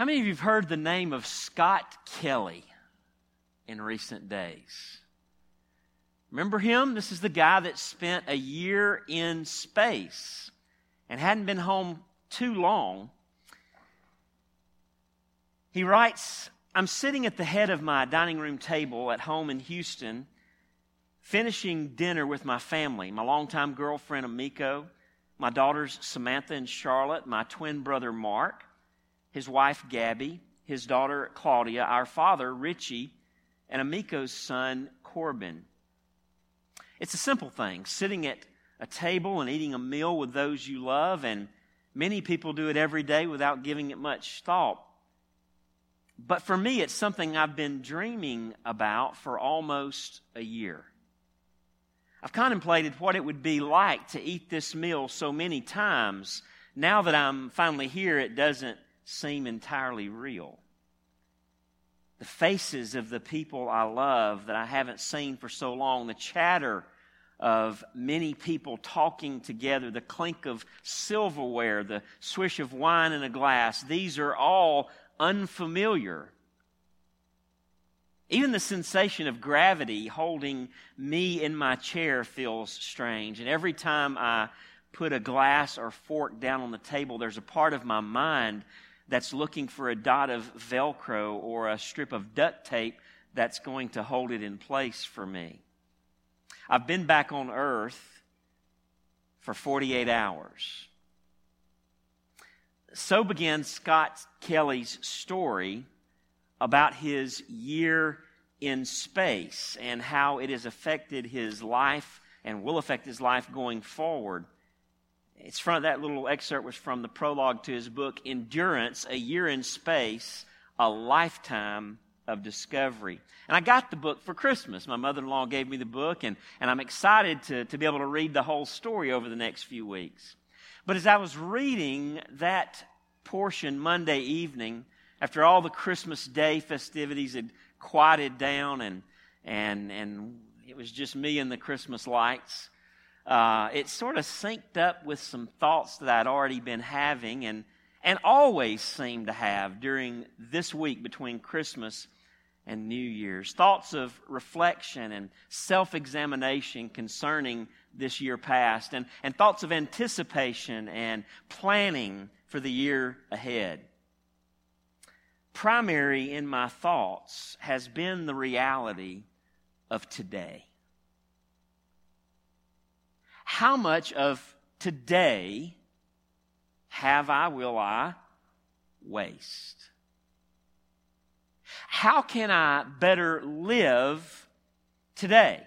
How many of you have heard the name of Scott Kelly in recent days? Remember him? This is the guy that spent a year in space and hadn't been home too long. He writes, I'm sitting at the head of my dining room table at home in Houston, finishing dinner with my family, my longtime girlfriend, Amiko, my daughters, Samantha and Charlotte, my twin brother, Mark, his wife, Gabby, his daughter, Claudia, our father, Richie, and Amiko's son, Corbin. It's a simple thing sitting at a table and eating a meal with those you love, and many people do it every day without giving it much thought. But for me, it's something I've been dreaming about for almost a year. I've contemplated what it would be like to eat this meal so many times. Now that I'm finally here, it doesn't seem entirely real. The faces of the people I love that I haven't seen for so long, the chatter of many people talking together, the clink of silverware, the swish of wine in a glass, these are all unfamiliar. Even the sensation of gravity holding me in my chair feels strange. And every time I put a glass or fork down on the table, there's a part of my mind that's looking for a dot of Velcro or a strip of duct tape that's going to hold it in place for me. I've been back on earth for 48 hours. So began Scott Kelly's story about his year in space and how it has affected his life and will affect his life going forward. It's from that little excerpt was from the prologue to his book, Endurance, A Year in Space, A Lifetime of Discovery. And I got the book for Christmas. My mother in law gave me the book, and, and I'm excited to, to be able to read the whole story over the next few weeks. But as I was reading that portion Monday evening, after all the Christmas Day festivities had quieted down and, and, and it was just me and the Christmas lights, uh, it sort of synced up with some thoughts that I'd already been having and, and always seemed to have during this week between Christmas and New Year's. Thoughts of reflection and self examination concerning this year past, and, and thoughts of anticipation and planning for the year ahead. Primary in my thoughts has been the reality of today. How much of today have I, will I waste? How can I better live today?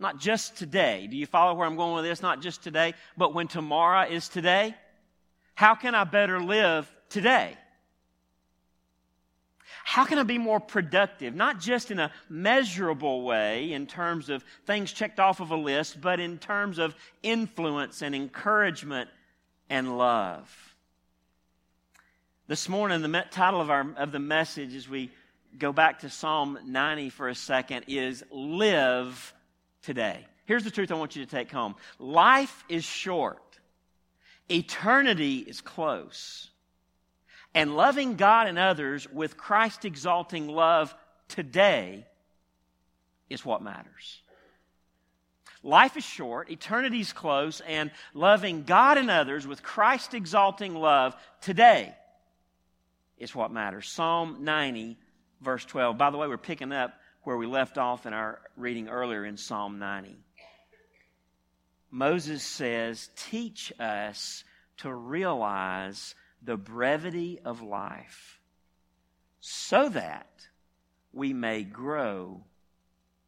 Not just today. Do you follow where I'm going with this? Not just today, but when tomorrow is today. How can I better live today? How can I be more productive? Not just in a measurable way in terms of things checked off of a list, but in terms of influence and encouragement and love. This morning, the title of, our, of the message as we go back to Psalm 90 for a second is Live Today. Here's the truth I want you to take home life is short. Eternity is close. And loving God and others with Christ exalting love today is what matters. Life is short, eternity is close, and loving God and others with Christ exalting love today is what matters. Psalm 90, verse 12. By the way, we're picking up where we left off in our reading earlier in Psalm 90. Moses says, Teach us to realize the brevity of life so that we may grow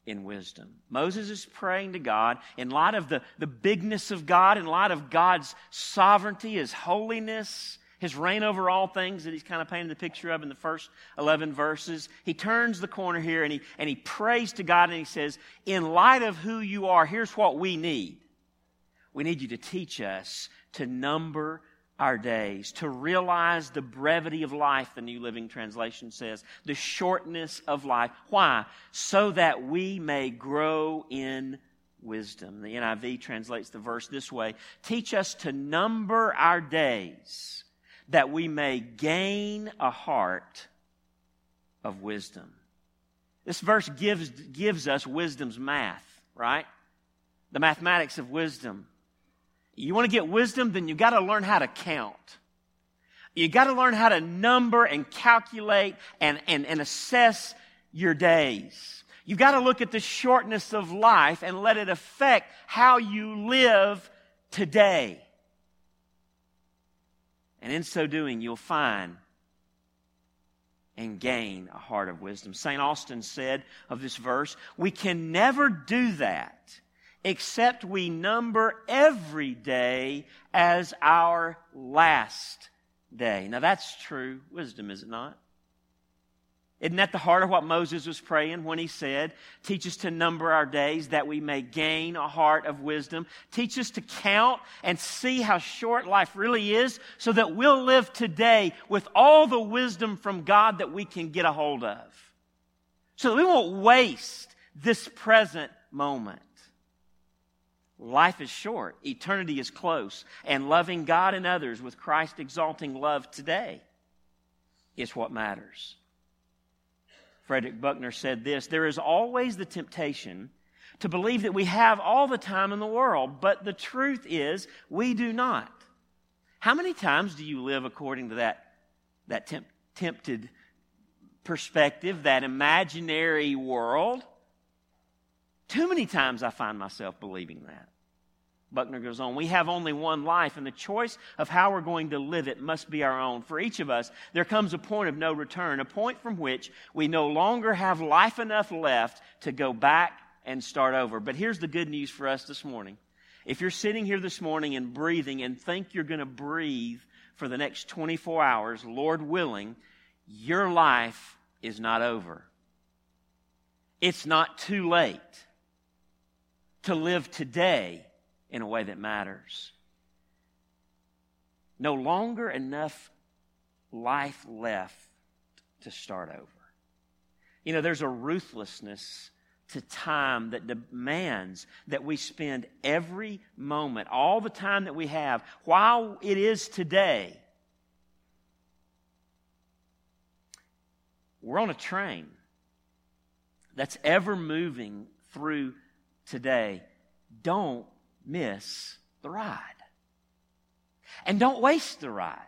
in wisdom. Moses is praying to God in light of the, the bigness of God, in light of God's sovereignty, His holiness, His reign over all things that He's kind of painted the picture of in the first 11 verses. He turns the corner here and he, and he prays to God and he says, In light of who you are, here's what we need. We need you to teach us to number our days, to realize the brevity of life, the New Living Translation says, the shortness of life. Why? So that we may grow in wisdom. The NIV translates the verse this way Teach us to number our days that we may gain a heart of wisdom. This verse gives, gives us wisdom's math, right? The mathematics of wisdom. You want to get wisdom, then you got to learn how to count. You got to learn how to number and calculate and, and, and assess your days. You've got to look at the shortness of life and let it affect how you live today. And in so doing, you'll find and gain a heart of wisdom. St. Austin said of this verse, we can never do that except we number every day as our last day. Now that's true wisdom, is it not? Isn't that the heart of what Moses was praying when he said, Teach us to number our days that we may gain a heart of wisdom. Teach us to count and see how short life really is so that we'll live today with all the wisdom from God that we can get a hold of. So that we won't waste this present moment. Life is short, eternity is close, and loving God and others with Christ exalting love today is what matters. Frederick Buckner said this There is always the temptation to believe that we have all the time in the world, but the truth is we do not. How many times do you live according to that, that temp, tempted perspective, that imaginary world? Too many times I find myself believing that. Buckner goes on, we have only one life, and the choice of how we're going to live it must be our own. For each of us, there comes a point of no return, a point from which we no longer have life enough left to go back and start over. But here's the good news for us this morning. If you're sitting here this morning and breathing and think you're going to breathe for the next 24 hours, Lord willing, your life is not over. It's not too late to live today in a way that matters. No longer enough life left to start over. You know, there's a ruthlessness to time that demands that we spend every moment, all the time that we have, while it is today. We're on a train that's ever moving through today. Don't miss the ride. And don't waste the ride.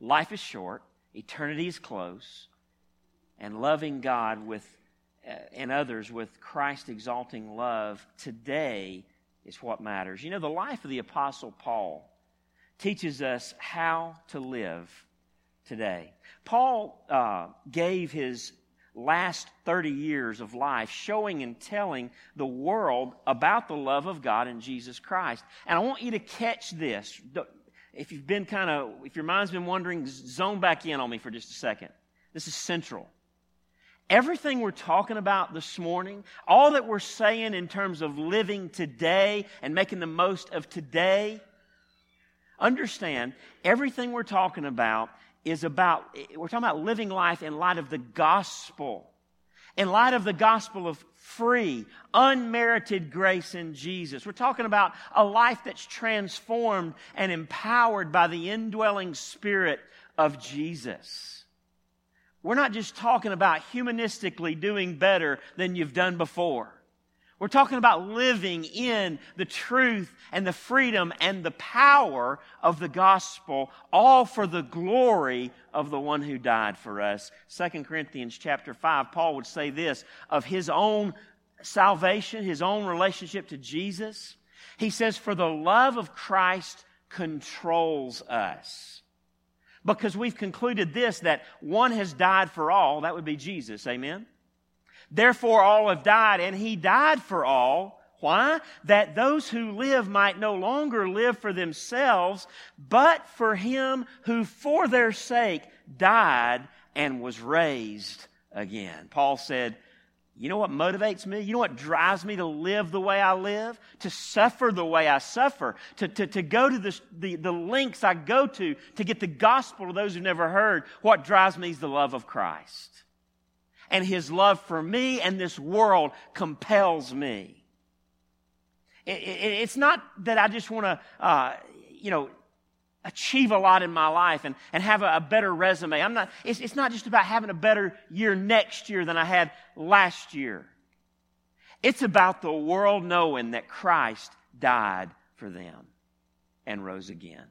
Life is short, eternity is close, and loving God with uh, and others with Christ exalting love today is what matters. You know, the life of the Apostle Paul teaches us how to live today. Paul uh, gave his last 30 years of life showing and telling the world about the love of God in Jesus Christ. And I want you to catch this. If you've been kind of, if your mind's been wondering, zone back in on me for just a second. This is central. Everything we're talking about this morning, all that we're saying in terms of living today and making the most of today, understand everything we're talking about is about, we're talking about living life in light of the gospel, in light of the gospel of free, unmerited grace in Jesus. We're talking about a life that's transformed and empowered by the indwelling spirit of Jesus. We're not just talking about humanistically doing better than you've done before. We're talking about living in the truth and the freedom and the power of the gospel, all for the glory of the one who died for us. 2 Corinthians chapter 5, Paul would say this of his own salvation, his own relationship to Jesus. He says, For the love of Christ controls us. Because we've concluded this, that one has died for all, that would be Jesus. Amen? Therefore, all have died, and he died for all. Why? That those who live might no longer live for themselves, but for him who for their sake died and was raised again. Paul said, you know what motivates me? You know what drives me to live the way I live? To suffer the way I suffer. To, to, to go to the, the, the lengths I go to to get the gospel to those who never heard. What drives me is the love of Christ and his love for me and this world compels me. It, it, it's not that I just want to, uh, you know, achieve a lot in my life and, and have a, a better resume. I'm not, it's, it's not just about having a better year next year than I had last year. It's about the world knowing that Christ died for them and rose again.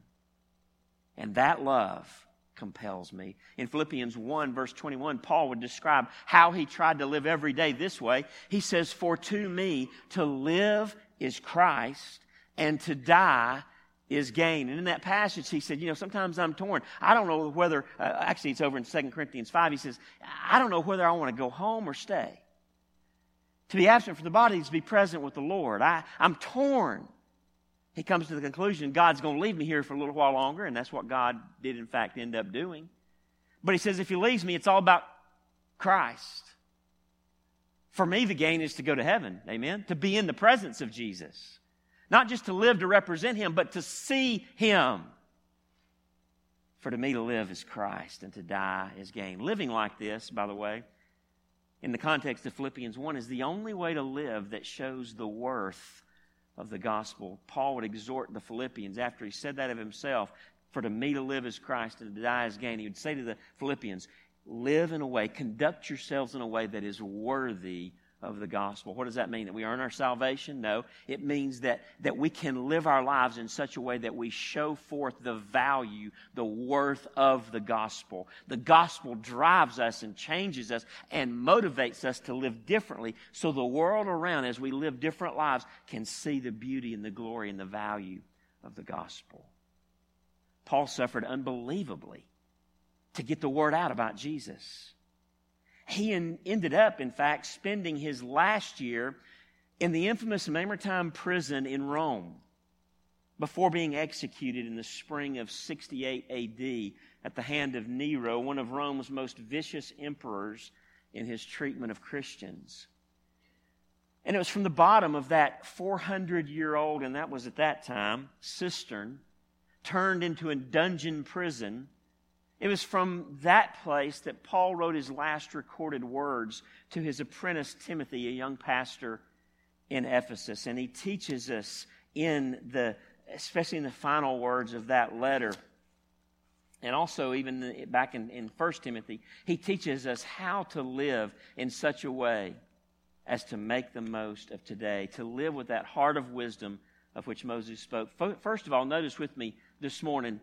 And that love compels me. In Philippians 1, verse 21, Paul would describe how he tried to live every day this way. He says, For to me, to live is Christ, and to die is gain. And in that passage, he said, You know, sometimes I'm torn. I don't know whether, uh, actually, it's over in 2 Corinthians 5. He says, I don't know whether I want to go home or stay. To be absent from the body is to be present with the Lord. I, I'm torn. He comes to the conclusion God's going to leave me here for a little while longer, and that's what God did, in fact, end up doing. But he says, if he leaves me, it's all about Christ. For me, the gain is to go to heaven, amen? To be in the presence of Jesus. Not just to live to represent him, but to see him. For to me to live is Christ, and to die is gain. Living like this, by the way, in the context of Philippians 1 is the only way to live that shows the worth of the gospel. Paul would exhort the Philippians after he said that of himself for to me to live as Christ and to die as gain. He would say to the Philippians, live in a way, conduct yourselves in a way that is worthy of the gospel. What does that mean? That we earn our salvation? No. It means that, that we can live our lives in such a way that we show forth the value, the worth of the gospel. The gospel drives us and changes us and motivates us to live differently so the world around, as we live different lives, can see the beauty and the glory and the value of the gospel. Paul suffered unbelievably to get the word out about Jesus. He ended up, in fact, spending his last year in the infamous Mamertine prison in Rome before being executed in the spring of 68 AD at the hand of Nero, one of Rome's most vicious emperors in his treatment of Christians. And it was from the bottom of that 400 year old, and that was at that time, cistern, turned into a dungeon prison it was from that place that Paul wrote his last recorded words to his apprentice Timothy, a young pastor in Ephesus. And he teaches us in the, especially in the final words of that letter, and also even back in, in 1 Timothy, he teaches us how to live in such a way as to make the most of today, to live with that heart of wisdom of which Moses spoke. First of all, notice with me this morning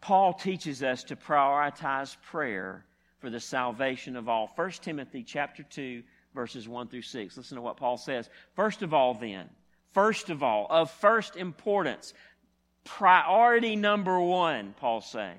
Paul teaches us to prioritize prayer for the salvation of all. 1 Timothy chapter 2 verses 1 through 6. Listen to what Paul says. First of all then, first of all, of first importance, priority number 1, Paul's saying,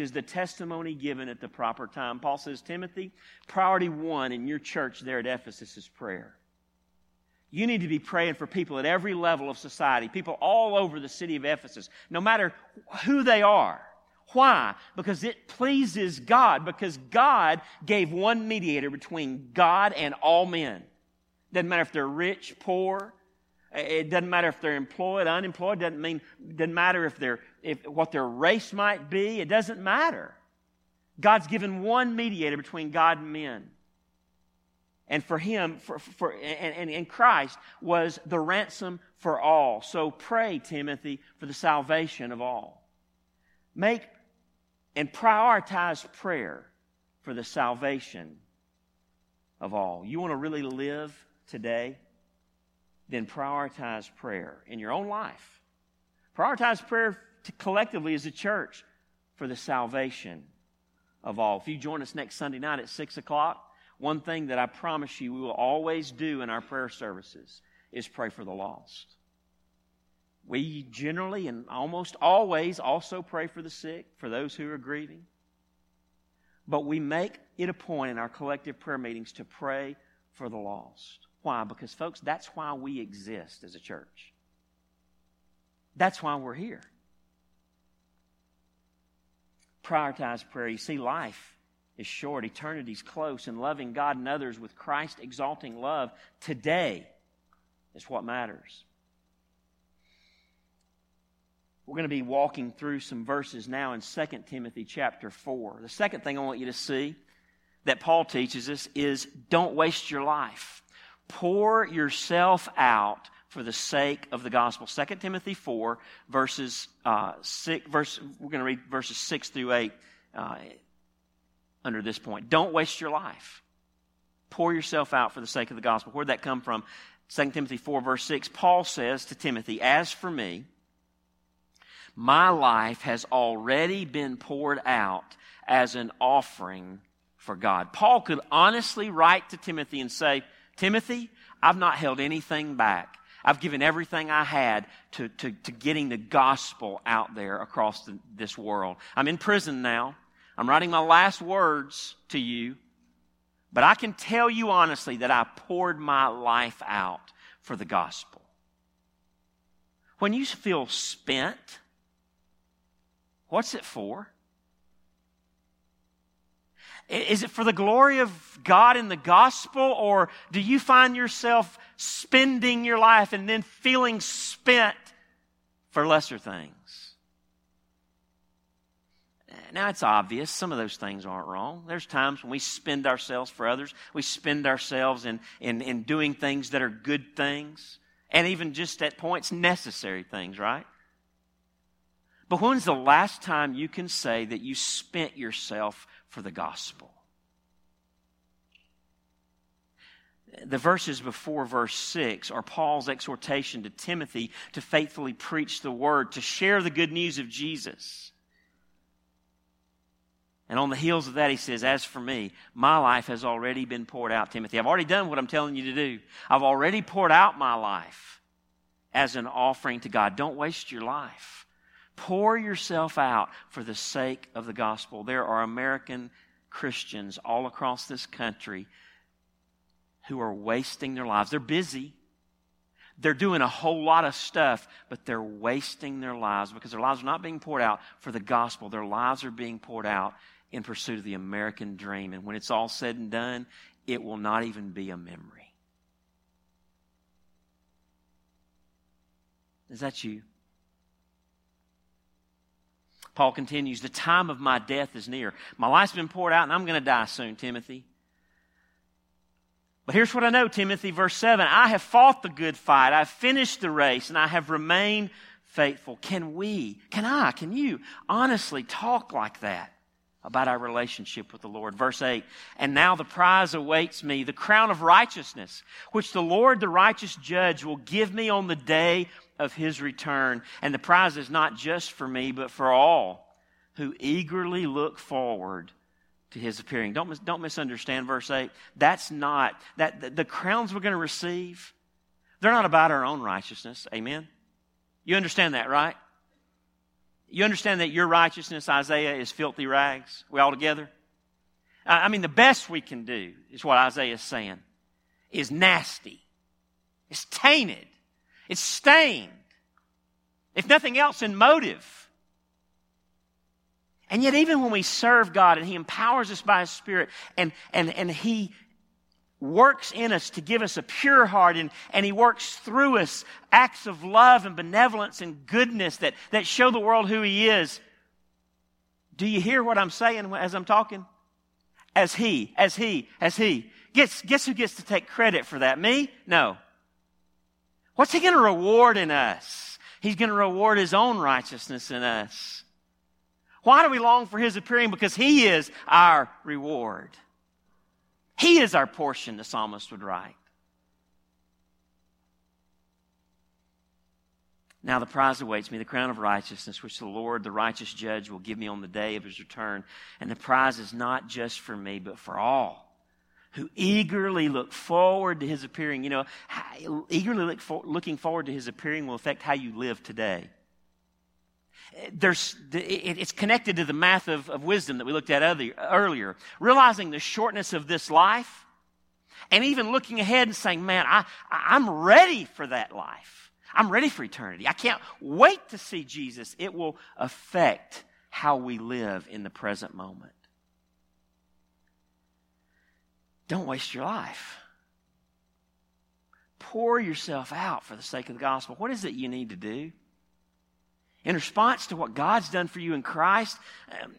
is the testimony given at the proper time. Paul says, Timothy, priority one in your church there at Ephesus is prayer. You need to be praying for people at every level of society, people all over the city of Ephesus, no matter who they are. Why? Because it pleases God, because God gave one mediator between God and all men. Doesn't matter if they're rich, poor, eh, it doesn't matter if they're employed, unemployed. Doesn't mean doesn't matter if they're if what their race might be. It doesn't matter. God's given one mediator between God and men. And for him, for, for and, and, and Christ was the ransom for all. So pray, Timothy, for the salvation of all. Make and prioritize prayer for the salvation of all. You want to really live today? then prioritize prayer in your own life. Prioritize prayer collectively as a church for the salvation of all. If you join us next Sunday night at 6 o'clock, one thing that I promise you we will always do in our prayer services is pray for the lost. We generally and almost always also pray for the sick, for those who are grieving. But we make it a point in our collective prayer meetings to pray for the lost. Why? Because, folks, that's why we exist as a church. That's why we're here. Prioritize prayer. You see, life is short, eternity's close, and loving God and others with Christ exalting love today is what matters. We're going to be walking through some verses now in 2 Timothy chapter 4. The second thing I want you to see that Paul teaches us is don't waste your life. Pour yourself out for the sake of the gospel. 2 Timothy 4, verses uh, 6, verse, we're going to read verses 6 through 8 uh, under this point. Don't waste your life. Pour yourself out for the sake of the gospel. Where'd that come from? 2 Timothy 4, verse 6. Paul says to Timothy, As for me, my life has already been poured out as an offering for God. Paul could honestly write to Timothy and say, Timothy, I've not held anything back. I've given everything I had to, to, to getting the gospel out there across the, this world. I'm in prison now. I'm writing my last words to you. But I can tell you honestly that I poured my life out for the gospel. When you feel spent, what's it for? Is it for the glory of God in the gospel, or do you find yourself spending your life and then feeling spent for lesser things? Now, it's obvious some of those things aren't wrong. There's times when we spend ourselves for others, we spend ourselves in, in, in doing things that are good things, and even just at points necessary things, right? But when's the last time you can say that you spent yourself for the gospel. The verses before verse 6 are Paul's exhortation to Timothy to faithfully preach the word, to share the good news of Jesus. And on the heels of that, he says, As for me, my life has already been poured out, Timothy. I've already done what I'm telling you to do. I've already poured out my life as an offering to God. Don't waste your life. Pour yourself out for the sake of the gospel. There are American Christians all across this country who are wasting their lives. They're busy. They're doing a whole lot of stuff, but they're wasting their lives because their lives are not being poured out for the gospel. Their lives are being poured out in pursuit of the American dream. And when it's all said and done, it will not even be a memory. Is that you? Paul continues, The time of my death is near. My life's been poured out, and I'm going to die soon, Timothy. But here's what I know, Timothy, verse 7 I have fought the good fight, I've finished the race, and I have remained faithful. Can we, can I, can you honestly talk like that about our relationship with the Lord? Verse 8 And now the prize awaits me, the crown of righteousness, which the Lord, the righteous judge, will give me on the day of his return. And the prize is not just for me, but for all who eagerly look forward to his appearing. Don't, don't misunderstand verse 8. That's not, that the, the crowns we're going to receive, they're not about our own righteousness. Amen? You understand that, right? You understand that your righteousness, Isaiah, is filthy rags? We all together? I mean, the best we can do is what Isaiah is saying is nasty. It's tainted. It's stained. If nothing else, in motive. And yet, even when we serve God and He empowers us by His Spirit and, and, and He works in us to give us a pure heart and, and He works through us acts of love and benevolence and goodness that, that show the world who He is. Do you hear what I'm saying as I'm talking? As He, as He, as He. Guess, guess who gets to take credit for that? Me? No. What's he going to reward in us? He's going to reward his own righteousness in us. Why do we long for his appearing? Because he is our reward. He is our portion, the psalmist would write. Now the prize awaits me, the crown of righteousness, which the Lord, the righteous judge, will give me on the day of his return. And the prize is not just for me, but for all who eagerly look forward to his appearing. You know, eagerly look for, looking forward to his appearing will affect how you live today. There's, it's connected to the math of, of wisdom that we looked at earlier. Realizing the shortness of this life, and even looking ahead and saying, man, I, I'm ready for that life. I'm ready for eternity. I can't wait to see Jesus. It will affect how we live in the present moment. Don't waste your life. Pour yourself out for the sake of the gospel. What is it you need to do? In response to what God's done for you in Christ, um,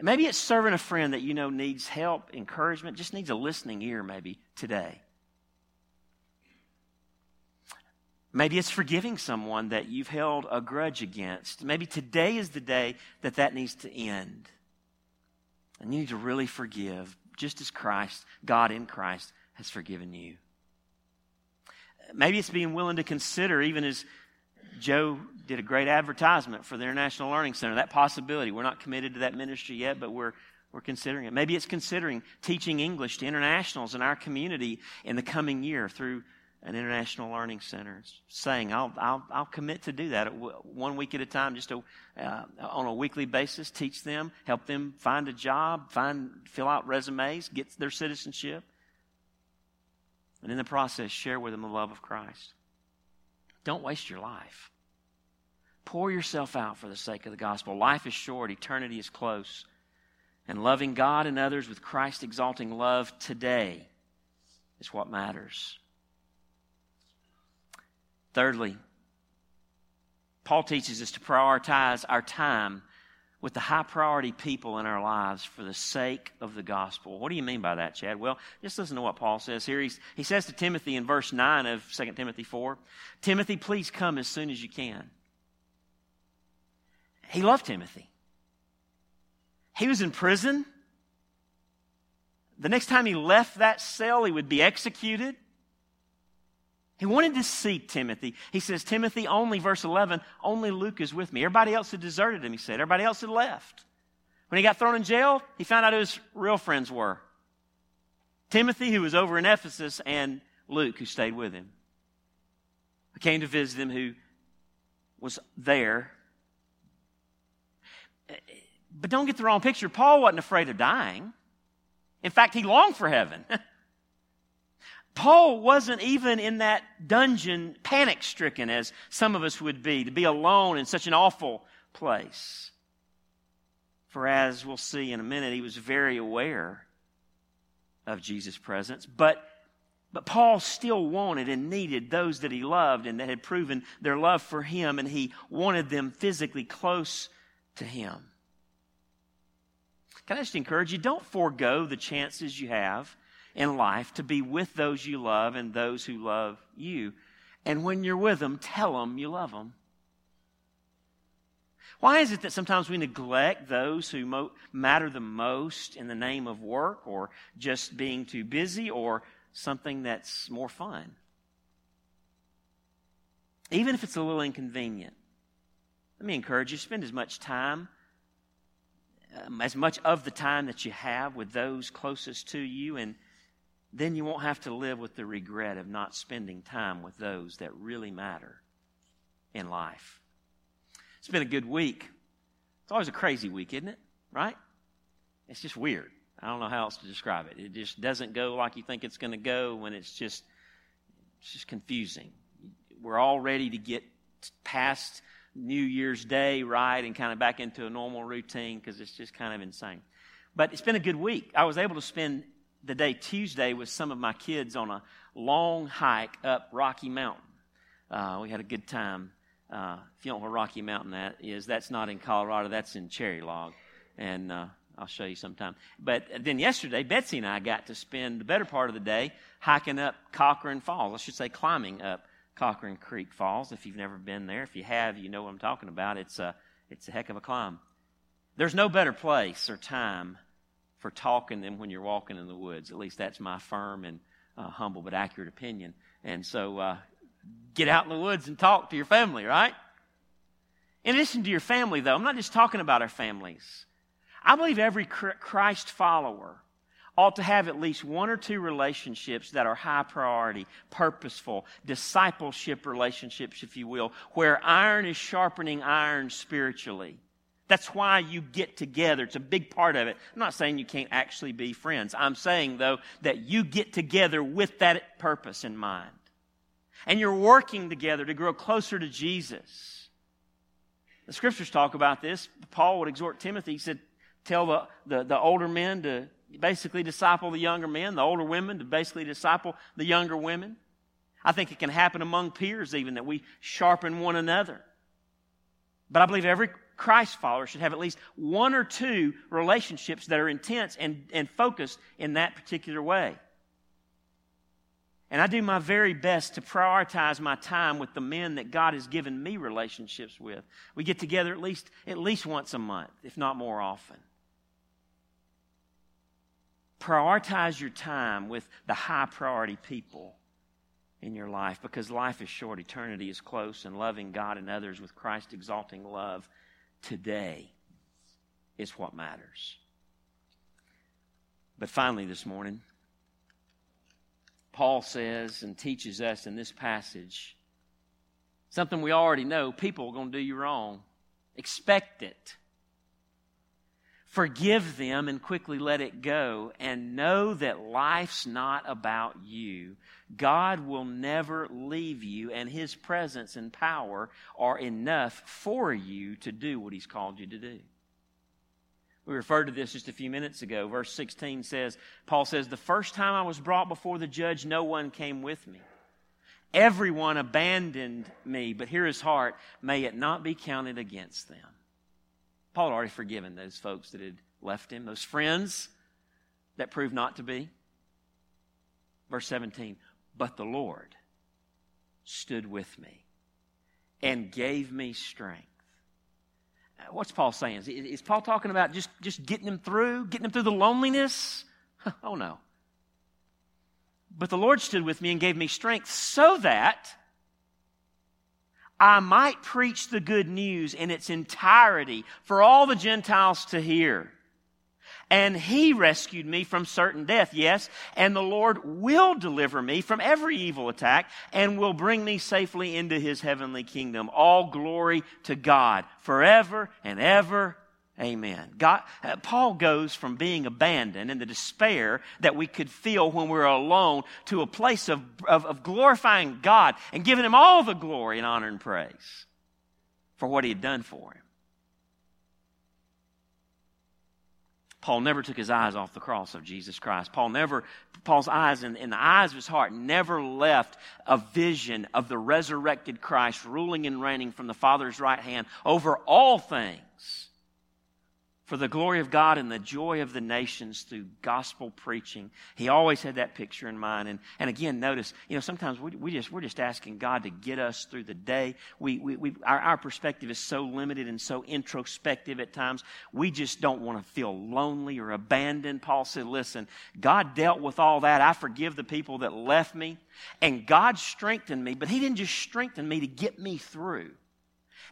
maybe it's serving a friend that you know needs help, encouragement, just needs a listening ear, maybe today. Maybe it's forgiving someone that you've held a grudge against. Maybe today is the day that that needs to end. And you need to really forgive, just as Christ, God in Christ, has forgiven you. Maybe it's being willing to consider, even as Joe did a great advertisement for the International Learning Center, that possibility. We're not committed to that ministry yet, but we're, we're considering it. Maybe it's considering teaching English to internationals in our community in the coming year through an international learning center. saying, I'll, I'll, I'll commit to do that one week at a time, just to, uh, on a weekly basis, teach them, help them find a job, find, fill out resumes, get their citizenship, and in the process, share with them the love of Christ. Don't waste your life. Pour yourself out for the sake of the gospel. Life is short, eternity is close. And loving God and others with Christ exalting love today is what matters. Thirdly, Paul teaches us to prioritize our time with the high priority people in our lives for the sake of the gospel. What do you mean by that, Chad? Well, just listen to what Paul says here. He's, he says to Timothy in verse 9 of 2 Timothy 4 Timothy, please come as soon as you can. He loved Timothy. He was in prison. The next time he left that cell, he would be executed. He wanted to see Timothy. He says, Timothy, only, verse 11, only Luke is with me. Everybody else had deserted him, he said. Everybody else had left. When he got thrown in jail, he found out who his real friends were Timothy, who was over in Ephesus, and Luke, who stayed with him. I came to visit him, who was there. But don't get the wrong picture. Paul wasn't afraid of dying. In fact, he longed for heaven. Paul wasn't even in that dungeon panic stricken as some of us would be, to be alone in such an awful place. For as we'll see in a minute, he was very aware of Jesus' presence. But, but Paul still wanted and needed those that he loved and that had proven their love for him, and he wanted them physically close to him. Can I just encourage you? Don't forego the chances you have in life to be with those you love and those who love you. And when you're with them, tell them you love them. Why is it that sometimes we neglect those who mo- matter the most in the name of work or just being too busy or something that's more fun? Even if it's a little inconvenient. Let me encourage you spend as much time, um, as much of the time that you have with those closest to you, and then you won't have to live with the regret of not spending time with those that really matter in life. It's been a good week. It's always a crazy week, isn't it? Right? It's just weird. I don't know how else to describe it. It just doesn't go like you think it's going to go when it's just it's just confusing. We're all ready to get past New Year's Day, right, and kind of back into a normal routine because it's just kind of insane. But it's been a good week. I was able to spend the day Tuesday with some of my kids on a long hike up Rocky Mountain. Uh, we had a good time. Uh, if you don't know where Rocky Mountain that is, that's not in Colorado. That's in Cherry Log, and uh, I'll show you sometime. But then yesterday, Betsy and I got to spend the better part of the day hiking up Cochran Falls. I should say climbing up Cochran Creek Falls. If you've never been there, if you have, you know what I'm talking about. It's a it's a heck of a climb. There's no better place or time for talking than when you're walking in the woods. At least that's my firm and uh, humble but accurate opinion. And so uh, get out in the woods and talk to your family, right? In addition to your family, though, I'm not just talking about our families. I believe every Christ follower ought to have at least one or two relationships that are high priority, purposeful, discipleship relationships, if you will, where iron is sharpening iron spiritually. That's why you get together. It's a big part of it. I'm not saying you can't actually be friends. I'm saying, though, that you get together with that purpose in mind. And you're working together to grow closer to Jesus. The scriptures talk about this. Paul would exhort Timothy. He said, Tell the, the, the older men to basically disciple the younger men, the older women to basically disciple the younger women. I think it can happen among peers, even that we sharpen one another. But I believe every Christ follower should have at least one or two relationships that are intense and, and focused in that particular way. And I do my very best to prioritize my time with the men that God has given me relationships with. We get together at least, at least once a month, if not more often. Prioritize your time with the high priority people in your life because life is short, eternity is close, and loving God and others with Christ exalting love today is what matters. But finally, this morning, Paul says and teaches us in this passage something we already know people are going to do you wrong. Expect it. Forgive them and quickly let it go, and know that life's not about you. God will never leave you, and His presence and power are enough for you to do what He's called you to do. We referred to this just a few minutes ago. Verse 16 says, Paul says, The first time I was brought before the judge, no one came with me. Everyone abandoned me, but here is heart, may it not be counted against them. Paul had already forgiven those folks that had left him, those friends that proved not to be. Verse 17, but the Lord stood with me and gave me strength. What's Paul saying? Is, Paul talking about just, just getting him through, getting him through the loneliness? oh no. But the Lord stood with me and gave me strength so that I might preach the good news in its entirety for all the Gentiles to hear. And he rescued me from certain death, yes, and the Lord will deliver me from every evil attack and will bring me safely into his heavenly kingdom. All glory to God forever and ever. Amen. God, uh, Paul goes from being abandoned and the despair that we could feel when we we're alone to a place of, of, of glorifying God and giving him all the glory and honor and praise for what he had done for him. Paul never took his eyes off the cross of Jesus Christ. Paul never, Paul's eyes and in the eyes of his heart never left a vision of the resurrected Christ ruling and reigning from the Father's right hand over all things for the glory of God and the joy of the nations through gospel preaching. He always had that picture in mind. And, and again, notice, you know, sometimes we, we just, we're just asking God to get us through the day. We, we, we, our, our perspective is so limited and so introspective at times. We just don't want to feel lonely or abandoned. Paul said, listen, God dealt with all that. I forgive the people that left me. And God strengthened me, but He didn't just strengthen me to get me through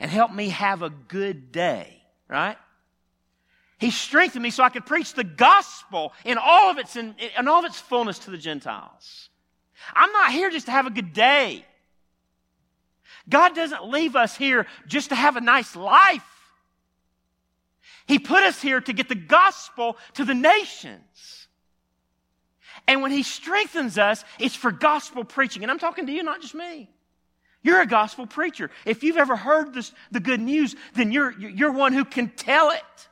and help me have a good day, right? He strengthened me so I could preach the gospel in all of its, in, in all of its fullness to the Gentiles. I'm not here just to have a good day. God doesn't leave us here just to have a nice life. He put us here to get the gospel to the nations. And when He strengthens us, it's for gospel preaching. And I'm talking to you, not just me. You're a gospel preacher. If you've ever heard this, the good news, then you're, you're one who can tell it.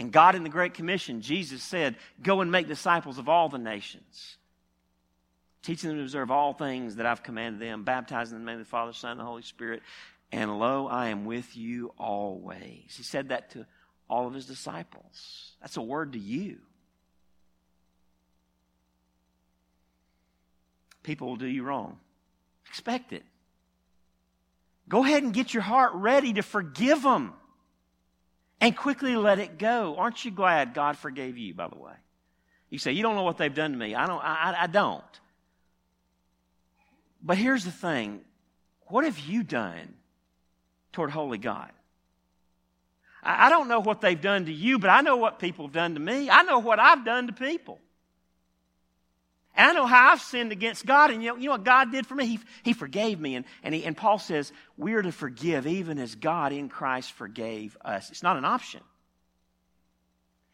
And God, in the Great Commission, Jesus said, Go and make disciples of all the nations, teaching them to observe all things that I've commanded them, baptizing them in the name of the Father, Son, and the Holy Spirit. And lo, I am with you always. He said that to all of his disciples. That's a word to you. People will do you wrong. Expect it. Go ahead and get your heart ready to forgive them and quickly let it go. Aren't you glad God forgave you, by the way? You say, You don't know what they've done to me. I don't. I, I don't. But here's the thing what have you done toward holy God? I, I don't know what they've done to you, but I know what people have done to me. I know what I've done to people. I know how I've sinned against God, and you know, you know what God did for me? He, he forgave me. And, and, he, and Paul says, we are to forgive even as God in Christ forgave us. It's not an option.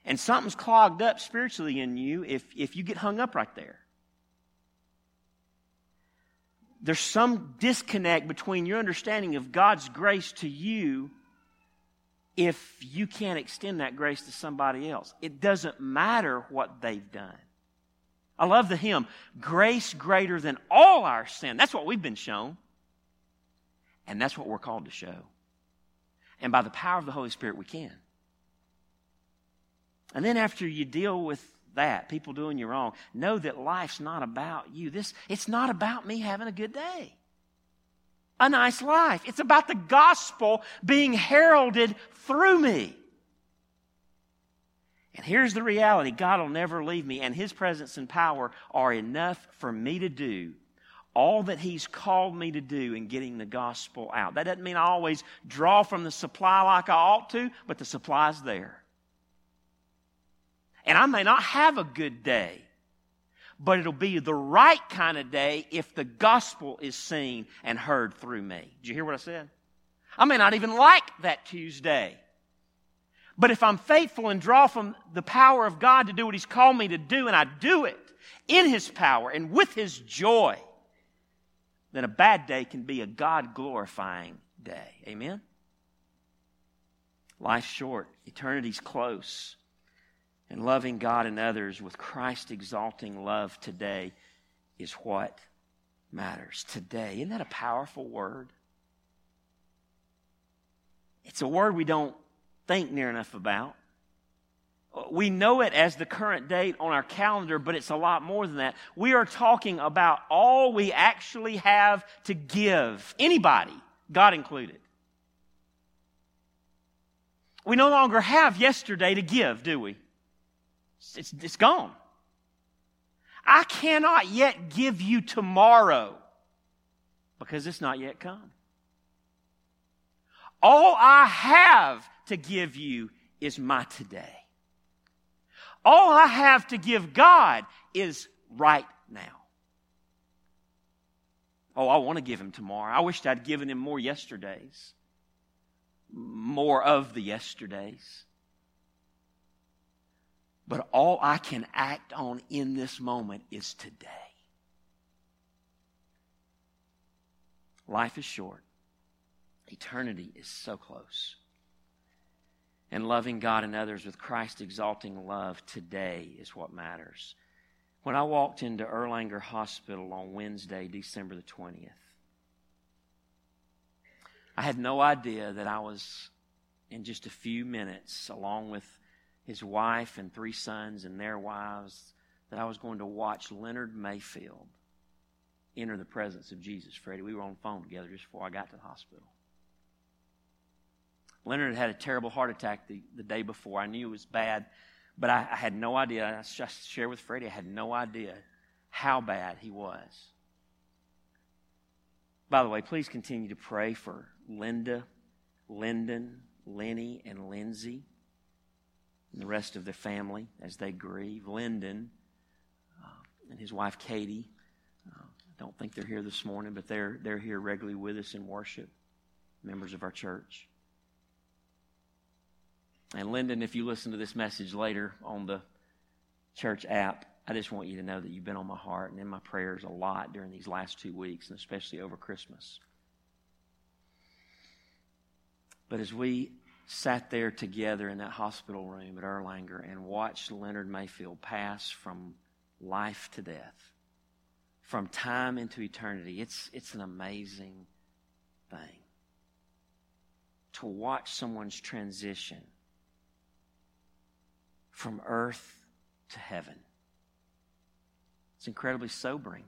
And something's clogged up spiritually in you if, if you get hung up right there. there's some disconnect between your understanding of God's grace to you if you can't extend that grace to somebody else. It doesn't matter what they've done. I love the hymn, Grace Greater Than All Our Sin. That's what we've been shown. And that's what we're called to show. And by the power of the Holy Spirit, we can. And then after you deal with that, people doing you wrong, know that life's not about you. This, it's not about me having a good day, a nice life. It's about the gospel being heralded through me. And here's the reality God will never leave me, and His presence and power are enough for me to do all that He's called me to do in getting the gospel out. That doesn't mean I always draw from the supply like I ought to, but the supply's there. And I may not have a good day, but it'll be the right kind of day if the gospel is seen and heard through me. Did you hear what I said? I may not even like that Tuesday. But if I'm faithful and draw from the power of God to do what He's called me to do, and I do it in His power and with His joy, then a bad day can be a God glorifying day. Amen? Life's short, eternity's close and loving God and others with Christ exalting love today is what matters. Today. Isn't that a powerful word? It's a word we don't think near enough about. Uh, we know it as the current date on our calendar, but it's a lot more than that. We are talking about all we actually have to give. Anybody, God included. We no longer have yesterday to give, do we? It's, it's gone. I cannot yet give you tomorrow because it's not yet come. All I have to give you is my today. All I have to give God is right now. Oh, I want to give him tomorrow. I wished I'd given him more yesterdays, more of the yesterdays. But all I can act on in this moment is today. Life is short, eternity is so close. And loving God and others with Christ exalting love today is what matters. When I walked into Erlanger Hospital on Wednesday, December the 20th, I had no idea that I was in just a few minutes, along with his wife and three sons and their wives that I was going to watch Leonard Mayfield enter the presence of Jesus. Freddie, we were on the phone together just before I got to the hospital. Leonard had had a terrible heart attack the, the day before. I knew it was bad, but I, I had no idea. I just shared with Freddie, I had no idea how bad he was. By the way, please continue to pray for Linda, Lyndon, Lenny, and Lindsay and the rest of their family as they grieve. Lyndon uh, and his wife Katie. Uh, I don't think they're here this morning, but they're, they're here regularly with us in worship, members of our church. And Lyndon, if you listen to this message later on the church app, I just want you to know that you've been on my heart and in my prayers a lot during these last two weeks, and especially over Christmas. But as we sat there together in that hospital room at Erlanger and watched Leonard Mayfield pass from life to death, from time into eternity. It's, it's an amazing thing to watch someone's transition from earth to heaven. It's incredibly sobering.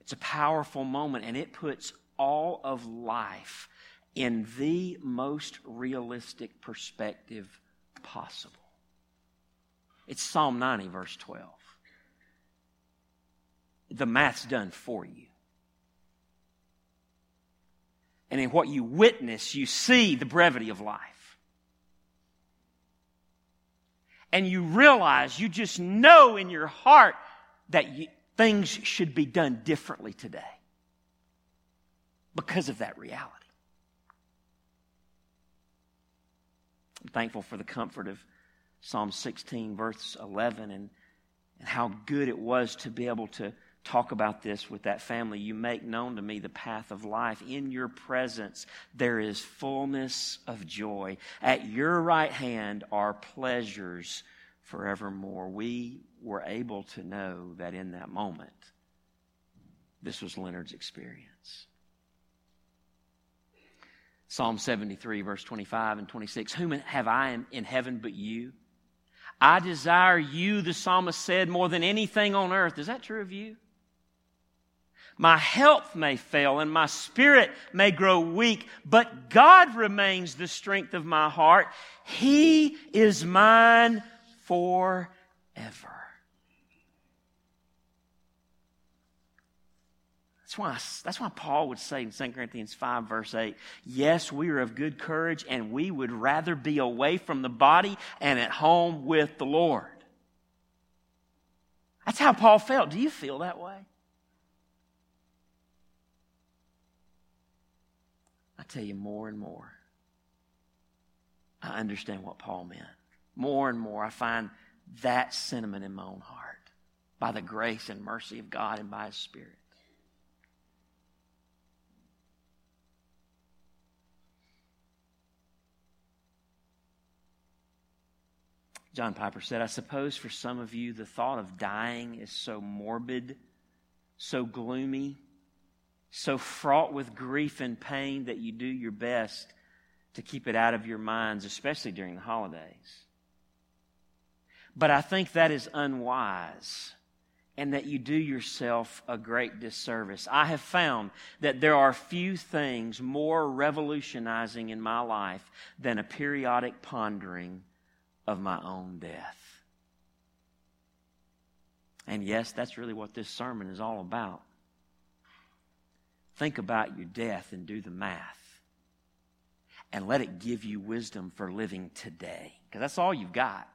It's a powerful moment, and it puts all of life in the most realistic perspective possible. It's Psalm 90, verse 12. The math's done for you. And in what you witness, you see the brevity of life. And you realize, you just know in your heart that you, things should be done differently today because of that reality. I'm thankful for the comfort of Psalm 16, verse 11, and, and how good it was to be able to talk about this with that family. You make known to me the path of life. In your presence, there is fullness of joy. At your right hand are pleasures forevermore. We were able to know that in that moment, this was Leonard's experience. Psalm 73, verse 25 and 26. Whom have I in heaven but you? I desire you, the psalmist said, more than anything on earth. Is that true of you? My health may fail and my spirit may grow weak, but God remains the strength of my heart. He is mine forever. That's why, that's why Paul would say in 2 Corinthians 5, verse 8, Yes, we are of good courage, and we would rather be away from the body and at home with the Lord. That's how Paul felt. Do you feel that way? Tell you more and more, I understand what Paul meant. More and more, I find that sentiment in my own heart by the grace and mercy of God and by His Spirit. John Piper said, I suppose for some of you, the thought of dying is so morbid, so gloomy, so fraught with grief and pain that you do your best to keep it out of your minds, especially during the holidays. But I think that is unwise and that you do yourself a great disservice. I have found that there are few things more revolutionizing in my life than a periodic pondering of my own death. And yes, that's really what this sermon is all about. Think about your death and do the math. And let it give you wisdom for living today. Because that's all you've got.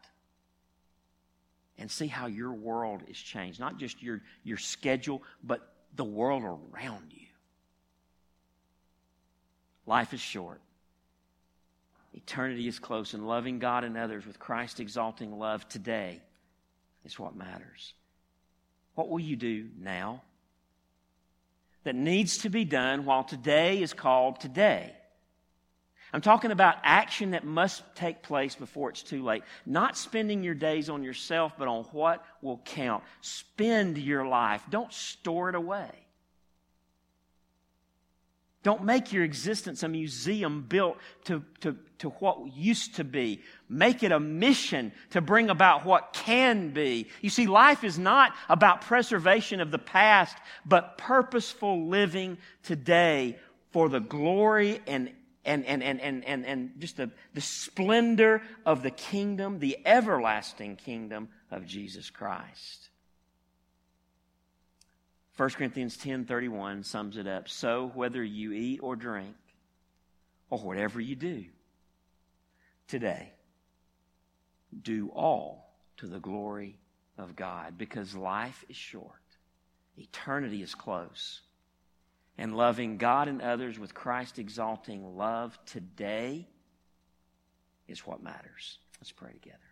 And see how your world is changed. Not just your, your schedule, but the world around you. Life is short. Eternity is close, and loving God and others with Christ exalting love today is what matters. What will you do now? That needs to be done while today is called today. I'm talking about action that must take place before it's too late. Not spending your days on yourself, but on what will count. Spend your life. Don't store it away. Don't make your existence a museum built to, to, to what used to be. Make it a mission to bring about what can be. You see, life is not about preservation of the past, but purposeful living today for the glory and and, and, and, and, and, and just the, the splendor of the kingdom, the everlasting kingdom of Jesus Christ. 1 Corinthians 10:31 sums it up. So whether you eat or drink or whatever you do today, do all to the glory of God because life is short. Eternity is close. And loving God and others with Christ exalting love today is what matters. Let's pray together.